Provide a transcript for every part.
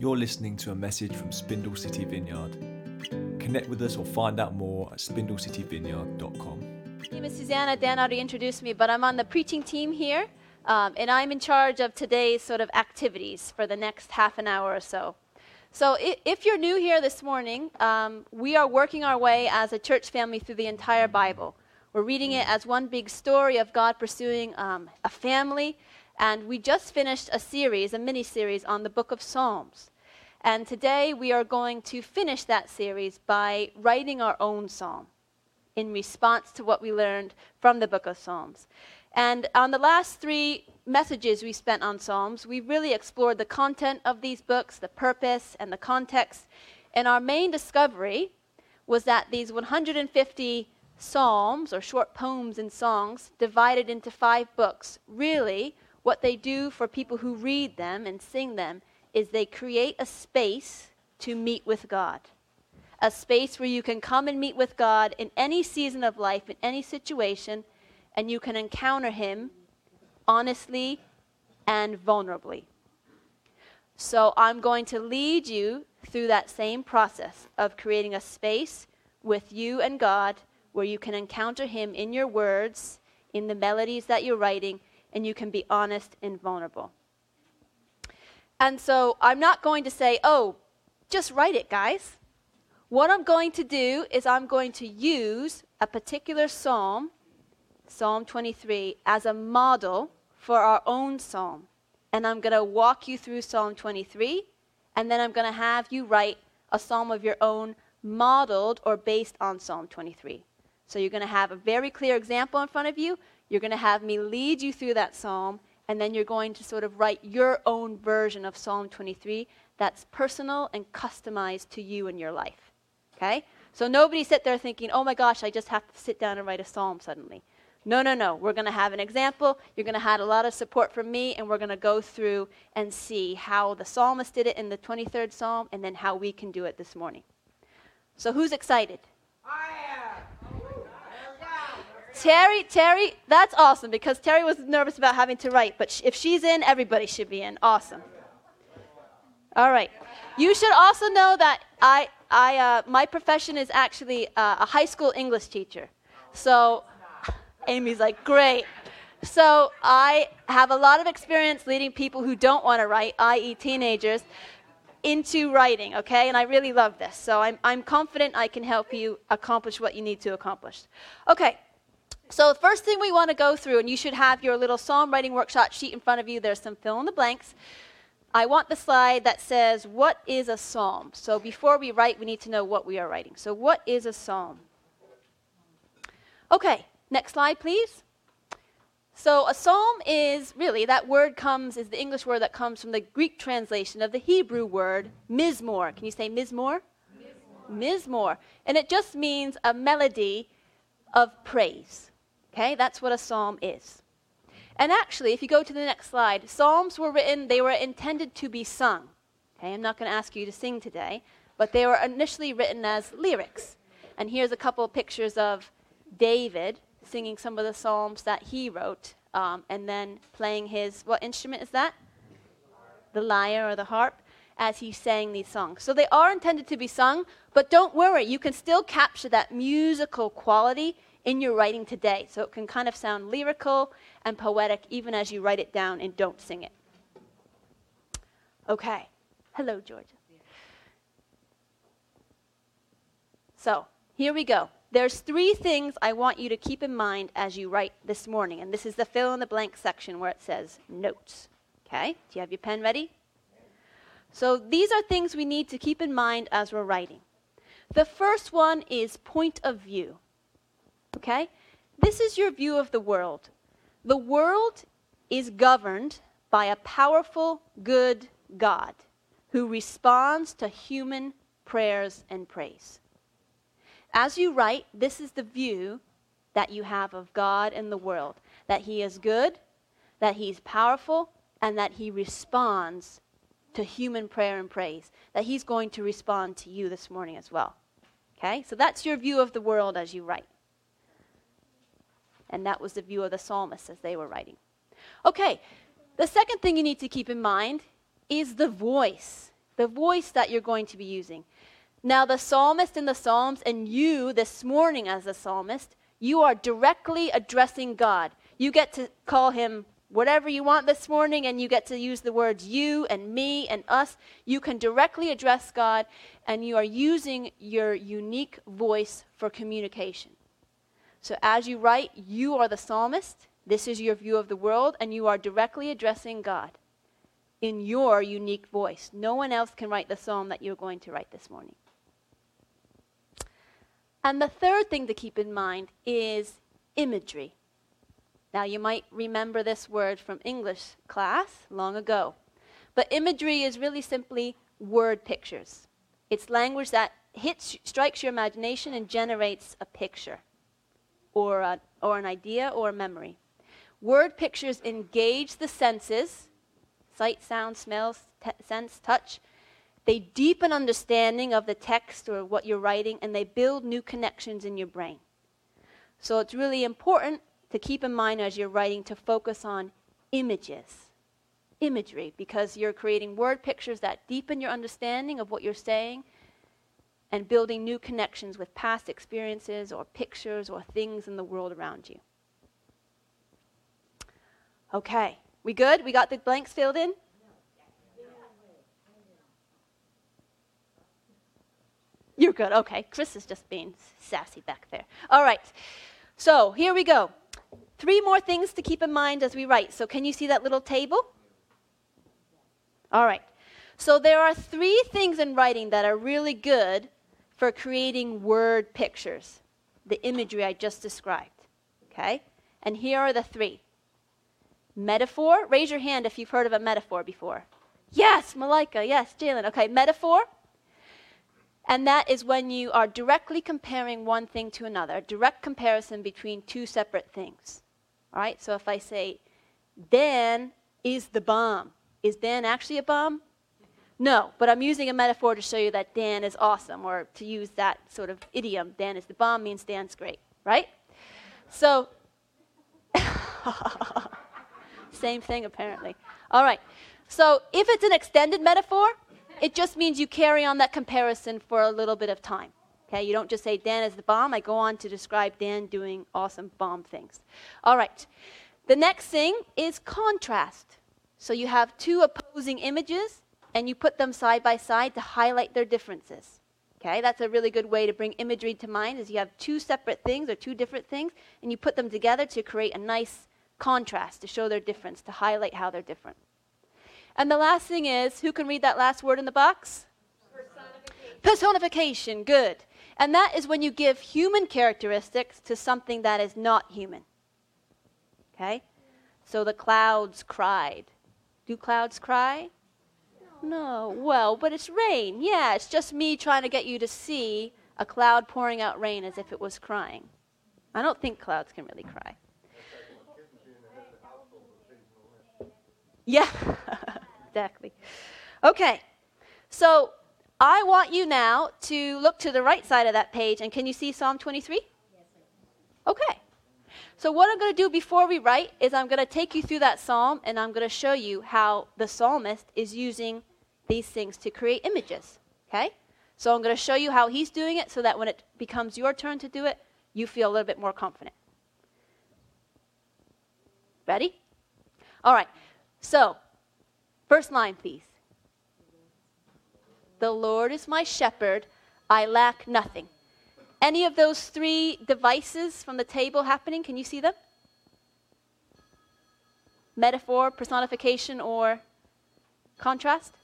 You're listening to a message from Spindle City Vineyard. Connect with us or find out more at spindlecityvineyard.com. My name is Susanna. Dan already introduced me, but I'm on the preaching team here, um, and I'm in charge of today's sort of activities for the next half an hour or so. So, if, you're new here this morning, um, we are working our way as a church family through the entire Bible. We're reading it as one big story of God pursuing um, a family, and we just finished a series, a mini series on the book of Psalms. And today we are going to finish that series by writing our own psalm in response to what we learned from the book of Psalms. And on the last three messages we spent on Psalms, we really explored the content of these books, the purpose, and the context. And our main discovery was that these 150 psalms, or short poems and songs, divided into five books, really, what they do for people who read them and sing them is they create a space to meet with God. A space where you can come and meet with God in any season of life, in any situation, and you can encounter Him honestly and vulnerably. So I'm going to lead you through that same process of creating a space with you and God where you can encounter Him in your words, in the melodies that you're writing, and you can be honest and vulnerable. And so I'm not going to say, oh, just write it, guys. What I'm going to do is I'm going to use a particular psalm, Psalm 23, as a model for our own psalm. And I'm going to walk you through Psalm 23, and then I'm going to have you write a psalm of your own modeled or based on Psalm 23. So you're going to have a very clear example in front of you. You're going to have me lead you through that psalm, and then you're going to sort of write your own version of Psalm 23 that's personal and customized to you and your life. Okay? So nobody sit there thinking, oh my gosh, I just have to sit down and write a psalm suddenly. No, no, no. We're going to have an example. You're going to have a lot of support from me, and we're going to go through and see how the psalmist did it in the 23rd psalm and then how we can do it this morning. So, who's excited? Terry, Terry, that's awesome because Terry was nervous about having to write, but if she's in, everybody should be in. Awesome. All right. You should also know that I, I, uh, my profession is actually uh, a high school English teacher. So Amy's like, great. So I have a lot of experience leading people who don't want to write, i.e., teenagers, into writing, okay? And I really love this. So I'm, I'm confident I can help you accomplish what you need to accomplish. Okay. So, the first thing we want to go through, and you should have your little psalm writing workshop sheet in front of you. There's some fill in the blanks. I want the slide that says, What is a psalm? So, before we write, we need to know what we are writing. So, what is a psalm? Okay, next slide, please. So, a psalm is really, that word comes, is the English word that comes from the Greek translation of the Hebrew word mizmor. Can you say mizmor? Mizmor. mizmor. And it just means a melody of praise. Okay, that's what a psalm is. And actually, if you go to the next slide, psalms were written, they were intended to be sung. Okay, I'm not going to ask you to sing today, but they were initially written as lyrics. And here's a couple of pictures of David singing some of the psalms that he wrote, um, and then playing his, what instrument is that? The lyre or the harp, as he sang these songs. So they are intended to be sung, but don't worry, you can still capture that musical quality in your writing today. So it can kind of sound lyrical and poetic even as you write it down and don't sing it. Okay. Hello, Georgia. So here we go. There's three things I want you to keep in mind as you write this morning. And this is the fill in the blank section where it says notes. Okay? Do you have your pen ready? So these are things we need to keep in mind as we're writing. The first one is point of view. Okay? This is your view of the world. The world is governed by a powerful, good God who responds to human prayers and praise. As you write, this is the view that you have of God and the world that He is good, that He's powerful, and that He responds to human prayer and praise, that He's going to respond to you this morning as well. Okay? So that's your view of the world as you write. And that was the view of the psalmists as they were writing. Okay, the second thing you need to keep in mind is the voice. the voice that you're going to be using. Now, the psalmist in the Psalms, and you this morning as a psalmist, you are directly addressing God. You get to call him whatever you want this morning, and you get to use the words you and me and us. You can directly address God, and you are using your unique voice for communication. So as you write, you are the psalmist. This is your view of the world, and you are directly addressing God in your unique voice. No one else can write the psalm that you're going to write this morning. And the third thing to keep in mind is imagery. Now, you might remember this word from English class long ago. But imagery is really simply word pictures. It's language that hits, strikes your imagination and generates a picture or, a, or an idea or a memory. Word pictures engage the senses sight, sound, smell, t- sense, touch. They deepen understanding of the text or what you're writing, and they build new connections in your brain. So it's really important to keep in mind as you're writing to focus on images, imagery, because you're creating word pictures that deepen your understanding of what you're saying and building new connections with past experiences or pictures or things in the world around you. Okay, we good? We got the blanks filled in? You're good. Okay. Chris is just being sassy back there. All right. So here we go. Three more things to keep in mind as we write. So, can you see that little table? All right. So, there are three things in writing that are really good for creating word pictures, the imagery I just described. Okay? And here are the three metaphor. Raise your hand if you've heard of a metaphor before. Yes, Malika. Yes, Jalen. Okay, metaphor. And that is when you are directly comparing one thing to another, direct comparison between two separate things. All right, so if I say, Dan is the bomb, is Dan actually a bomb? No, but I'm using a metaphor to show you that Dan is awesome, or to use that sort of idiom, Dan is the bomb means Dan's great, right? So, same thing apparently. All right, so if it's an extended metaphor, it just means you carry on that comparison for a little bit of time. Okay, you don't just say Dan is the bomb. I go on to describe Dan doing awesome bomb things. All right. The next thing is contrast. So you have two opposing images and you put them side by side to highlight their differences. Okay, that's a really good way to bring imagery to mind is you have two separate things or two different things and you put them together to create a nice contrast to show their difference, to highlight how they're different. And the last thing is, who can read that last word in the box? Personification. Personification, good. And that is when you give human characteristics to something that is not human. Okay? So the clouds cried. Do clouds cry? No. Well, but it's rain. Yeah, it's just me trying to get you to see a cloud pouring out rain as if it was crying. I don't think clouds can really cry. Yeah, exactly. Okay, so I want you now to look to the right side of that page, and can you see Psalm 23? Okay. So, what I'm going to do before we write is I'm going to take you through that psalm and I'm going to show you how the psalmist is using these things to create images. Okay? So, I'm going to show you how he's doing it so that when it becomes your turn to do it, you feel a little bit more confident. Ready? All right. So, first line, please. The Lord is my shepherd, I lack nothing. Any of those three devices from the table happening? Can you see them? Metaphor, personification, or contrast?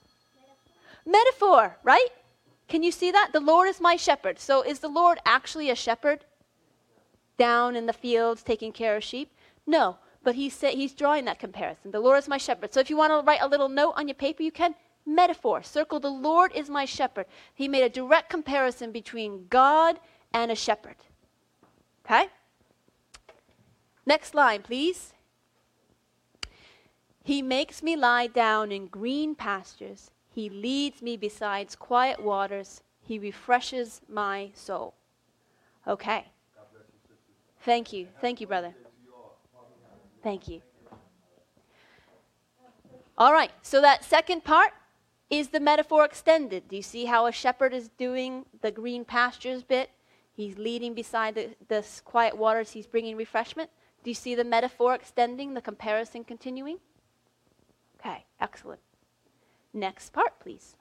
Metaphor. Right? Can you see that? The Lord is my shepherd. So is the Lord actually a shepherd down in the fields taking care of sheep? No, but he's, he's drawing that comparison. The Lord is my shepherd. So if you want to write a little note on your paper, you can. Metaphor. Circle, the Lord is my shepherd. He made a direct comparison between God and a shepherd. Okay? Next line, please. He makes me lie down in green pastures. He leads me beside quiet waters. He refreshes my soul. Okay. Thank you. Thank you, brother. Thank you. All right, so that second part, is the metaphor extended? Do you see how a shepherd is doing the green pastures bit? He's leading beside the, the quiet waters, he's bringing refreshment. Do you see the metaphor extending, the comparison continuing? Okay, excellent. Next part, please.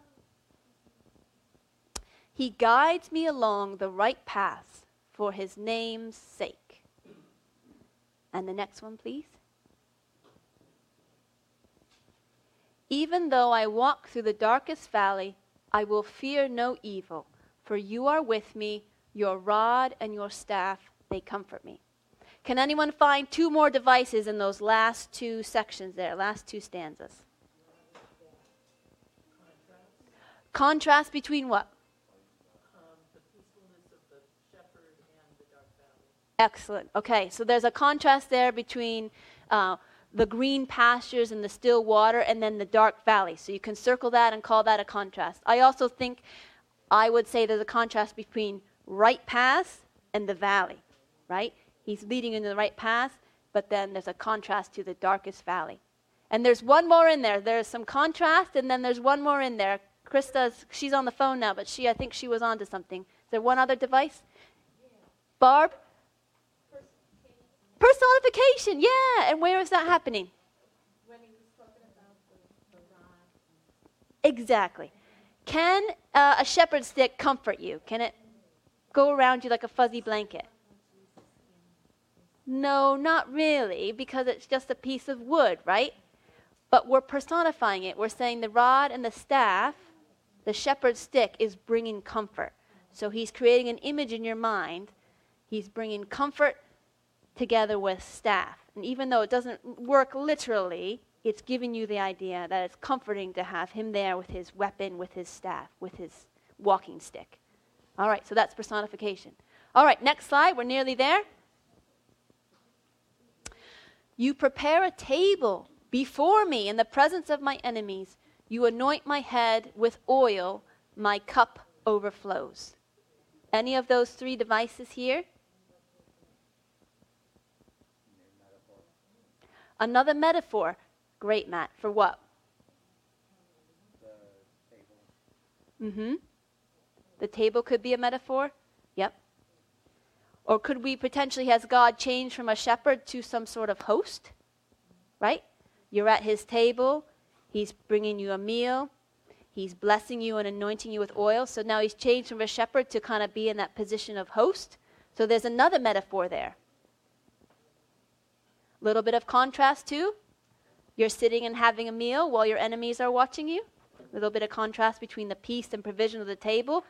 He guides me along the right path for his name's sake. And the next one, please. Even though I walk through the darkest valley, I will fear no evil, for you are with me, your rod and your staff, they comfort me. Can anyone find two more devices in those last two sections there, last two stanzas? Contrast between what? Excellent. Okay, so there's a contrast there between uh, the green pastures and the still water and then the dark valley. So you can circle that and call that a contrast. I also think I would say there's a contrast between right path and the valley, right? He's leading in the right path, but then there's a contrast to the darkest valley. And there's one more in there. There's some contrast, and then there's one more in there. Krista's, she's on the phone now, but she, I think she was on to something. Is there one other device? Barb? Personification, yeah. And where is that happening? Exactly. Can uh, a shepherd's stick comfort you? Can it go around you like a fuzzy blanket? No, not really, because it's just a piece of wood, right? But we're personifying it. We're saying the rod and the staff, the shepherd's stick, is bringing comfort. So he's creating an image in your mind. He's bringing comfort together with staff. And even though it doesn't work literally, it's giving you the idea that it's comforting to have him there with his weapon, with his staff, with his walking stick. All right, so that's personification. All right, next slide. We're nearly there. You prepare a table before me in the presence of my enemies. You anoint my head with oil, my cup overflows. Any of those three devices here? Another metaphor. Great, Matt. For what? Mm-hmm. The table could be a metaphor. Yep. Or could we potentially, has God changed from a shepherd to some sort of host? Right? You're at his table. He's bringing you a meal. He's blessing you and anointing you with oil. So now he's changed from a shepherd to kind of be in that position of host. So there's another metaphor there. A Little bit of contrast too. You're sitting and having a meal while your enemies are watching you. A little bit of contrast between the peace and provision of the table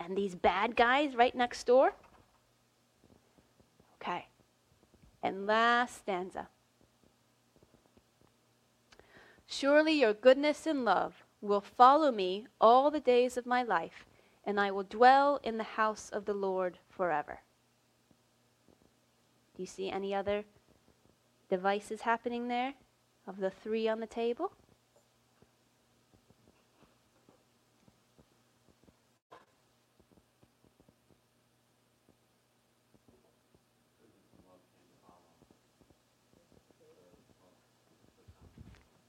and these bad guys right next door. Okay. And last stanza. Surely your goodness and love will follow me all the days of my life, and I will dwell in the house of the Lord forever. Do you see any other devices happening there of the three on the table?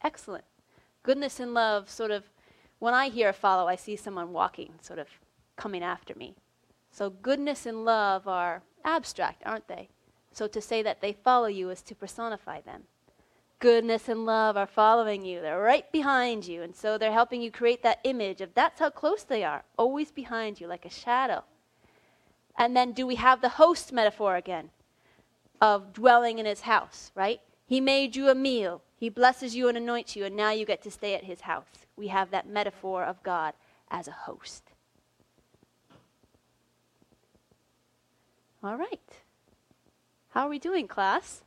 Excellent. Goodness and love, sort of, when I hear a follow, I see someone walking, sort of coming after me. So goodness and love are abstract, aren't they? So to say that they follow you is to personify them. Goodness and love are following you. They're right behind you. And so they're helping you create that image of that's how close they are, always behind you, like a shadow. And then do we have the host metaphor again of dwelling in his house, right? He made you a meal. He blesses you and anoints you, and now you get to stay at his house. We have that metaphor of God as a host. All right. How are we doing, class?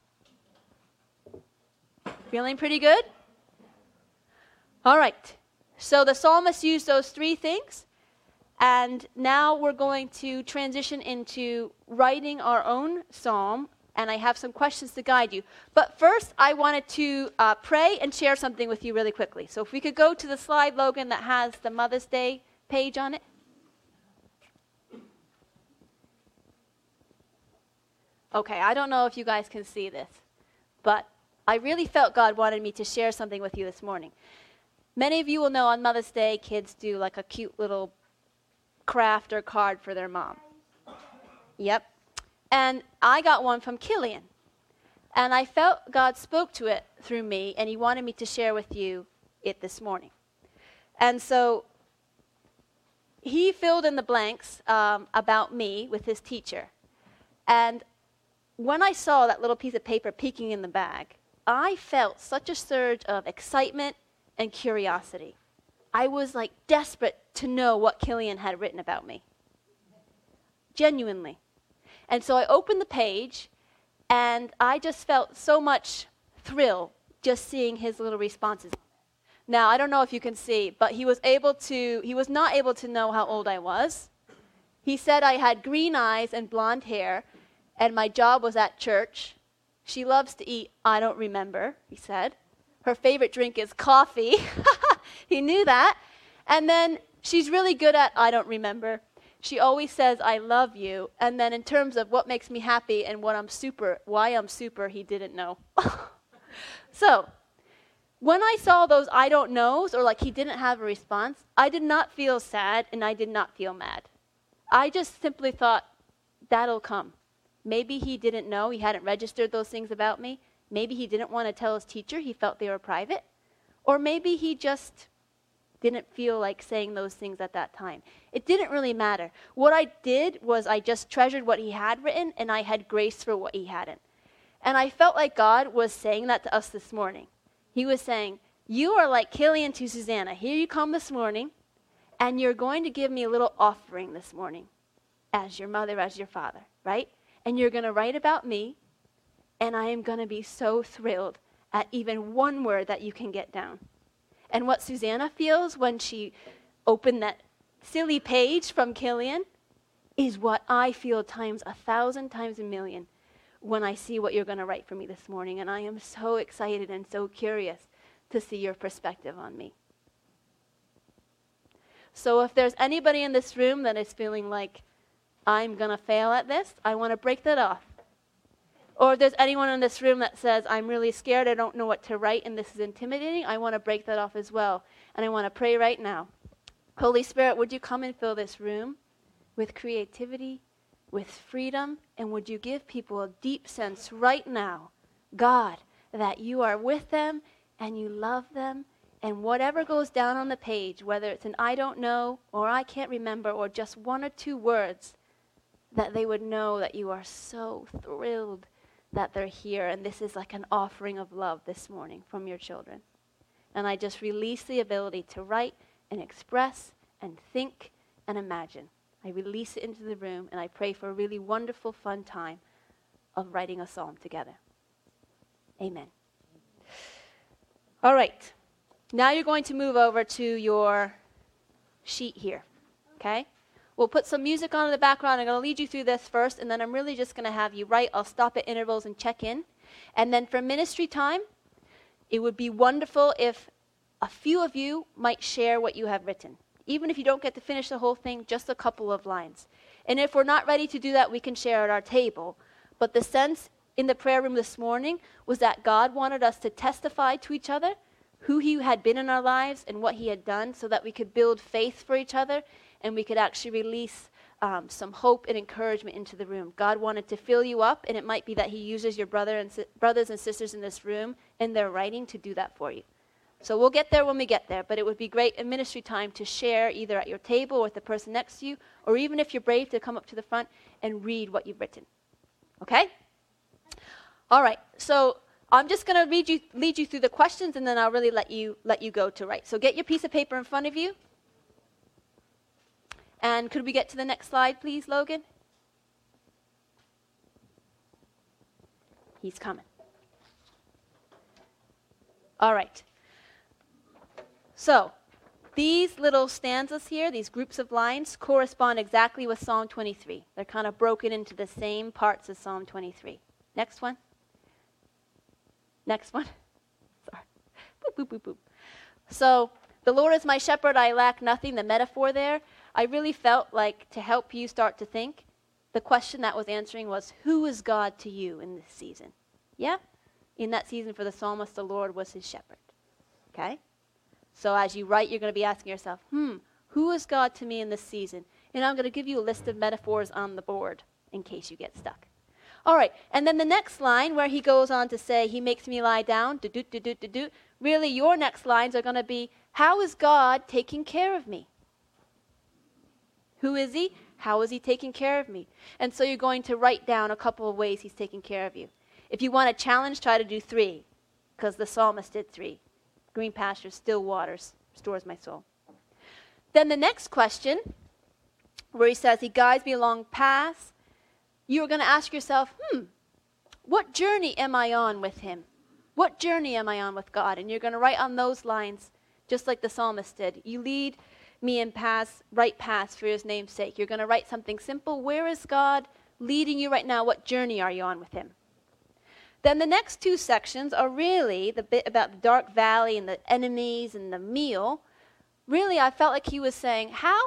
Feeling pretty good? All right. So the psalmist used those three things. And now we're going to transition into writing our own psalm. And I have some questions to guide you. But first, I wanted to uh, pray and share something with you really quickly. So if we could go to the slide, Logan, that has the Mother's Day page on it. Okay, I don't know if you guys can see this, but I really felt God wanted me to share something with you this morning. Many of you will know on Mother's Day, kids do like a cute little craft or card for their mom. Yep. And I got one from Killian. And I felt God spoke to it through me, and He wanted me to share with you it this morning. And so he filled in the blanks um, about me with his teacher. And when I saw that little piece of paper peeking in the bag, I felt such a surge of excitement and curiosity. I was like desperate to know what Killian had written about me. Genuinely. And so I opened the page and I just felt so much thrill just seeing his little responses. Now, I don't know if you can see, but he was able to he was not able to know how old I was. He said I had green eyes and blonde hair and my job was at church. She loves to eat, I don't remember, he said. Her favorite drink is coffee. he knew that. And then she's really good at I don't remember. She always says I love you. And then in terms of what makes me happy and what I'm super, why I'm super, he didn't know. so, when I saw those I don't knows or like he didn't have a response, I did not feel sad and I did not feel mad. I just simply thought that'll come. Maybe he didn't know, he hadn't registered those things about me. Maybe he didn't want to tell his teacher, he felt they were private. Or maybe he just didn't feel like saying those things at that time. It didn't really matter. What I did was I just treasured what he had written and I had grace for what he hadn't. And I felt like God was saying that to us this morning. He was saying, You are like Killian to Susanna. Here you come this morning, and you're going to give me a little offering this morning as your mother, as your father, right? and you're going to write about me, and I am going to be so thrilled at even one word that you can get down. And what Susanna feels when she opened that silly page from Killian is what I feel times a thousand times a million when I see what you're going to write for me this morning. And I am so excited and so curious to see your perspective on me. So if there's anybody in this room that is feeling like, I'm going to fail at this, I want to break that off. Or if there's anyone in this room that says, I'm really scared, I don't know what to write, and this is intimidating, I want to break that off as well. And I want to pray right now. Holy Spirit, would you come and fill this room with creativity, with freedom, and would you give people a deep sense right now, God, that you are with them and you love them, and whatever goes down on the page, whether it's an I don't know, or I can't remember, or just one or two words, that they would know that you are so thrilled that they're here. And this is like an offering of love this morning from your children. And I just release the ability to write and express and think and imagine. I release it into the room and I pray for a really wonderful, fun time of writing a psalm together. Amen. All right. Now you're going to move over to your sheet here. Okay? We'll put some music on in the background. I'm going to lead you through this first, and then I'm really just going to have you write. I'll stop at intervals and check in. And then for ministry time, it would be wonderful if a few of you might share what you have written. Even if you don't get to finish the whole thing, just a couple of lines. And if we're not ready to do that, we can share at our table. But the sense in the prayer room this morning was that God wanted us to testify to each other who He had been in our lives and what He had done so that we could build faith for each other and we could actually release um, some hope and encouragement into the room. God wanted to fill you up, and it might be that He uses your brother and si- brothers and sisters in this room in their writing to do that for you. So we'll get there when we get there, but it would be great in ministry time to share either at your table with the person next to you, or even if you're brave to come up to the front and read what you've written. Okay? All right. So I'm just going to lead you through the questions, and then I'll really let you let you go to write. So get your piece of paper in front of you. And could we get to the next slide, please, Logan? He's coming. All right. So, these little stanzas here, these groups of lines, correspond exactly with Psalm 23. They're kind of broken into the same parts as Psalm 23. Next one. Next one. Sorry. Boop, boop, boop, boop. So, the Lord is my shepherd, I lack nothing. The metaphor there I really felt like to help you start to think, the question that was answering was, Who is God to you in this season? Yeah? In that season for the psalmist, the Lord was his shepherd. Okay? So as you write, you're going to be asking yourself, hmm, who is God to me in this season? And I'm going to give you a list of metaphors on the board in case you get stuck. All right, and then the next line where he goes on to say, He makes me lie down, do do do do do. Really, your next lines are going to be, How is God taking care of me? Who is He? How is He taking care of me? And so you're going to write down a couple of ways He's taking care of you. If you want a challenge, try to do three, because the psalmist did three green pastures, still waters, restores my soul. Then the next question, where he says, He guides me along paths you're going to ask yourself, hmm, what journey am I on with Him? What journey am I on with God? And you're going to write on those lines, just like the psalmist did. You lead me in paths, right paths for His name's sake. You're going to write something simple. Where is God leading you right now? What journey are you on with Him? Then the next two sections are really the bit about the dark valley and the enemies and the meal. Really, I felt like he was saying, how,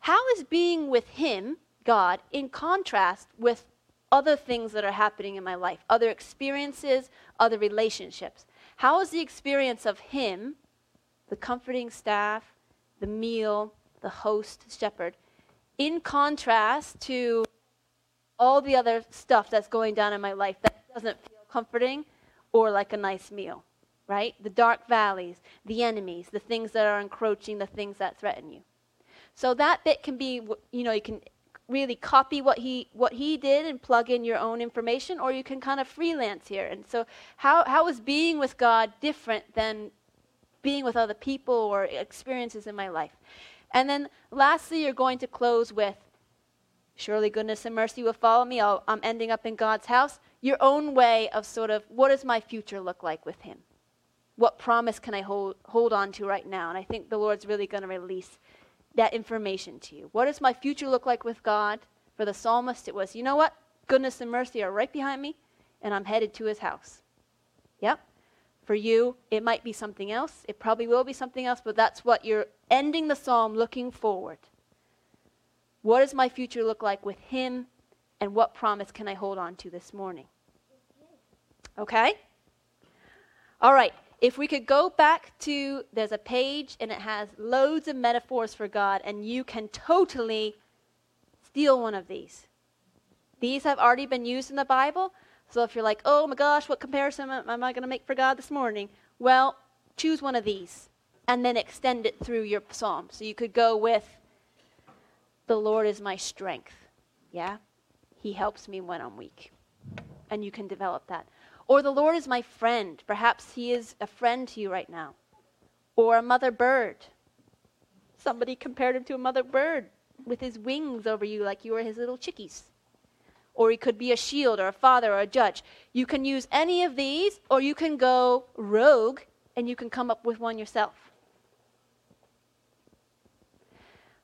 how is being with Him God in contrast with other things that are happening in my life, other experiences, other relationships. How is the experience of Him, the comforting staff, the meal, the host, shepherd, in contrast to all the other stuff that's going down in my life that doesn't feel comforting or like a nice meal, right? The dark valleys, the enemies, the things that are encroaching, the things that threaten you. So that bit can be, you know, you can really copy what he what he did and plug in your own information or you can kind of freelance here and so how how is being with god different than being with other people or experiences in my life and then lastly you're going to close with surely goodness and mercy will follow me i i'm ending up in god's house your own way of sort of what does my future look like with him what promise can i hold hold on to right now and i think the lord's really going to release that information to you. What does my future look like with God? For the psalmist, it was, you know what? Goodness and mercy are right behind me, and I'm headed to his house. Yep. For you, it might be something else. It probably will be something else, but that's what you're ending the psalm looking forward. What does my future look like with him, and what promise can I hold on to this morning? Okay? All right. If we could go back to, there's a page and it has loads of metaphors for God, and you can totally steal one of these. These have already been used in the Bible. So if you're like, oh my gosh, what comparison am I going to make for God this morning? Well, choose one of these and then extend it through your psalm. So you could go with, the Lord is my strength. Yeah? He helps me when I'm weak. And you can develop that. Or the Lord is my friend. Perhaps He is a friend to you right now. Or a mother bird. Somebody compared him to a mother bird with his wings over you like you were his little chickies. Or he could be a shield or a father or a judge. You can use any of these, or you can go rogue and you can come up with one yourself.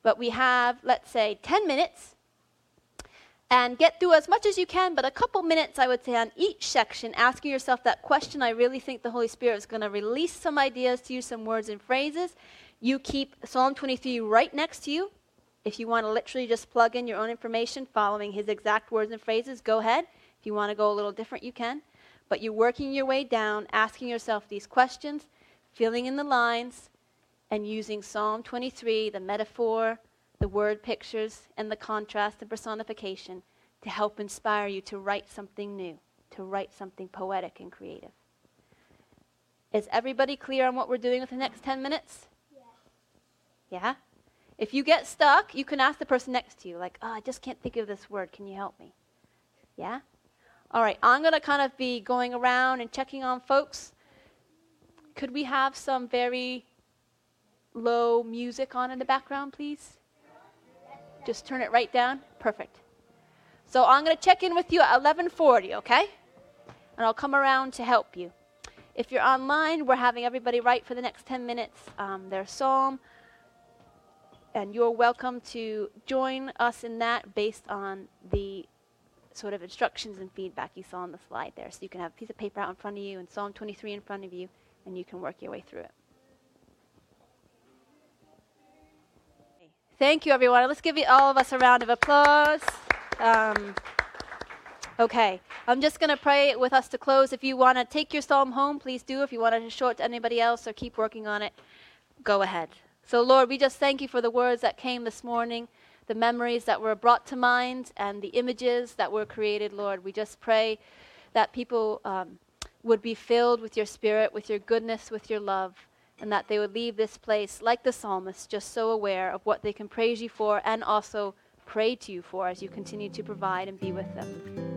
But we have, let's say, 10 minutes and get through as much as you can, but a couple minutes, I would say, on each section, asking yourself that question. I really think the Holy Spirit is going to release some ideas to you, some words and phrases. You keep Psalm 23 right next to you. If you want to literally just plug in your own information following his exact words and phrases, go ahead. If you want to go a little different, you can. But you're working your way down, asking yourself these questions, filling in the lines, and using Psalm 23, the metaphor, the word pictures, and the contrast and personification to help inspire you to write something new, to write something poetic and creative. Is everybody clear on what we're doing with the next 10 minutes? Yes. Yeah? If you get stuck, you can ask the person next to you, like, oh, I just can't think of this word. Can you help me? Yeah? All right, I'm going to kind of be going around and checking on folks. Could we have some very low music on in the background, please? Just turn it right down. Perfect. So I'm going to check in with you at 11:40, okay? And I'll come around to help you. If you're online, we're having everybody write for the next 10 minutes um, their psalm, and you're welcome to join us in that based on the sort of instructions and feedback you saw on the slide there. So you can have a piece of paper out in front of you and Psalm 23 in front of you, and you can work your way through it. Thank you, everyone. Let's give you, all of us a round of applause. Um, okay, I'm just going to pray with us to close. If you want to take your psalm home, please do. If you want to show it to anybody else or keep working on it, go ahead. So, Lord, we just thank you for the words that came this morning, the memories that were brought to mind, and the images that were created, Lord. We just pray that people um, would be filled with your spirit, with your goodness, with your love, and that they would leave this place like the psalmist, just so aware of what they can praise you for and also pray to you for as you continue to provide and be with them.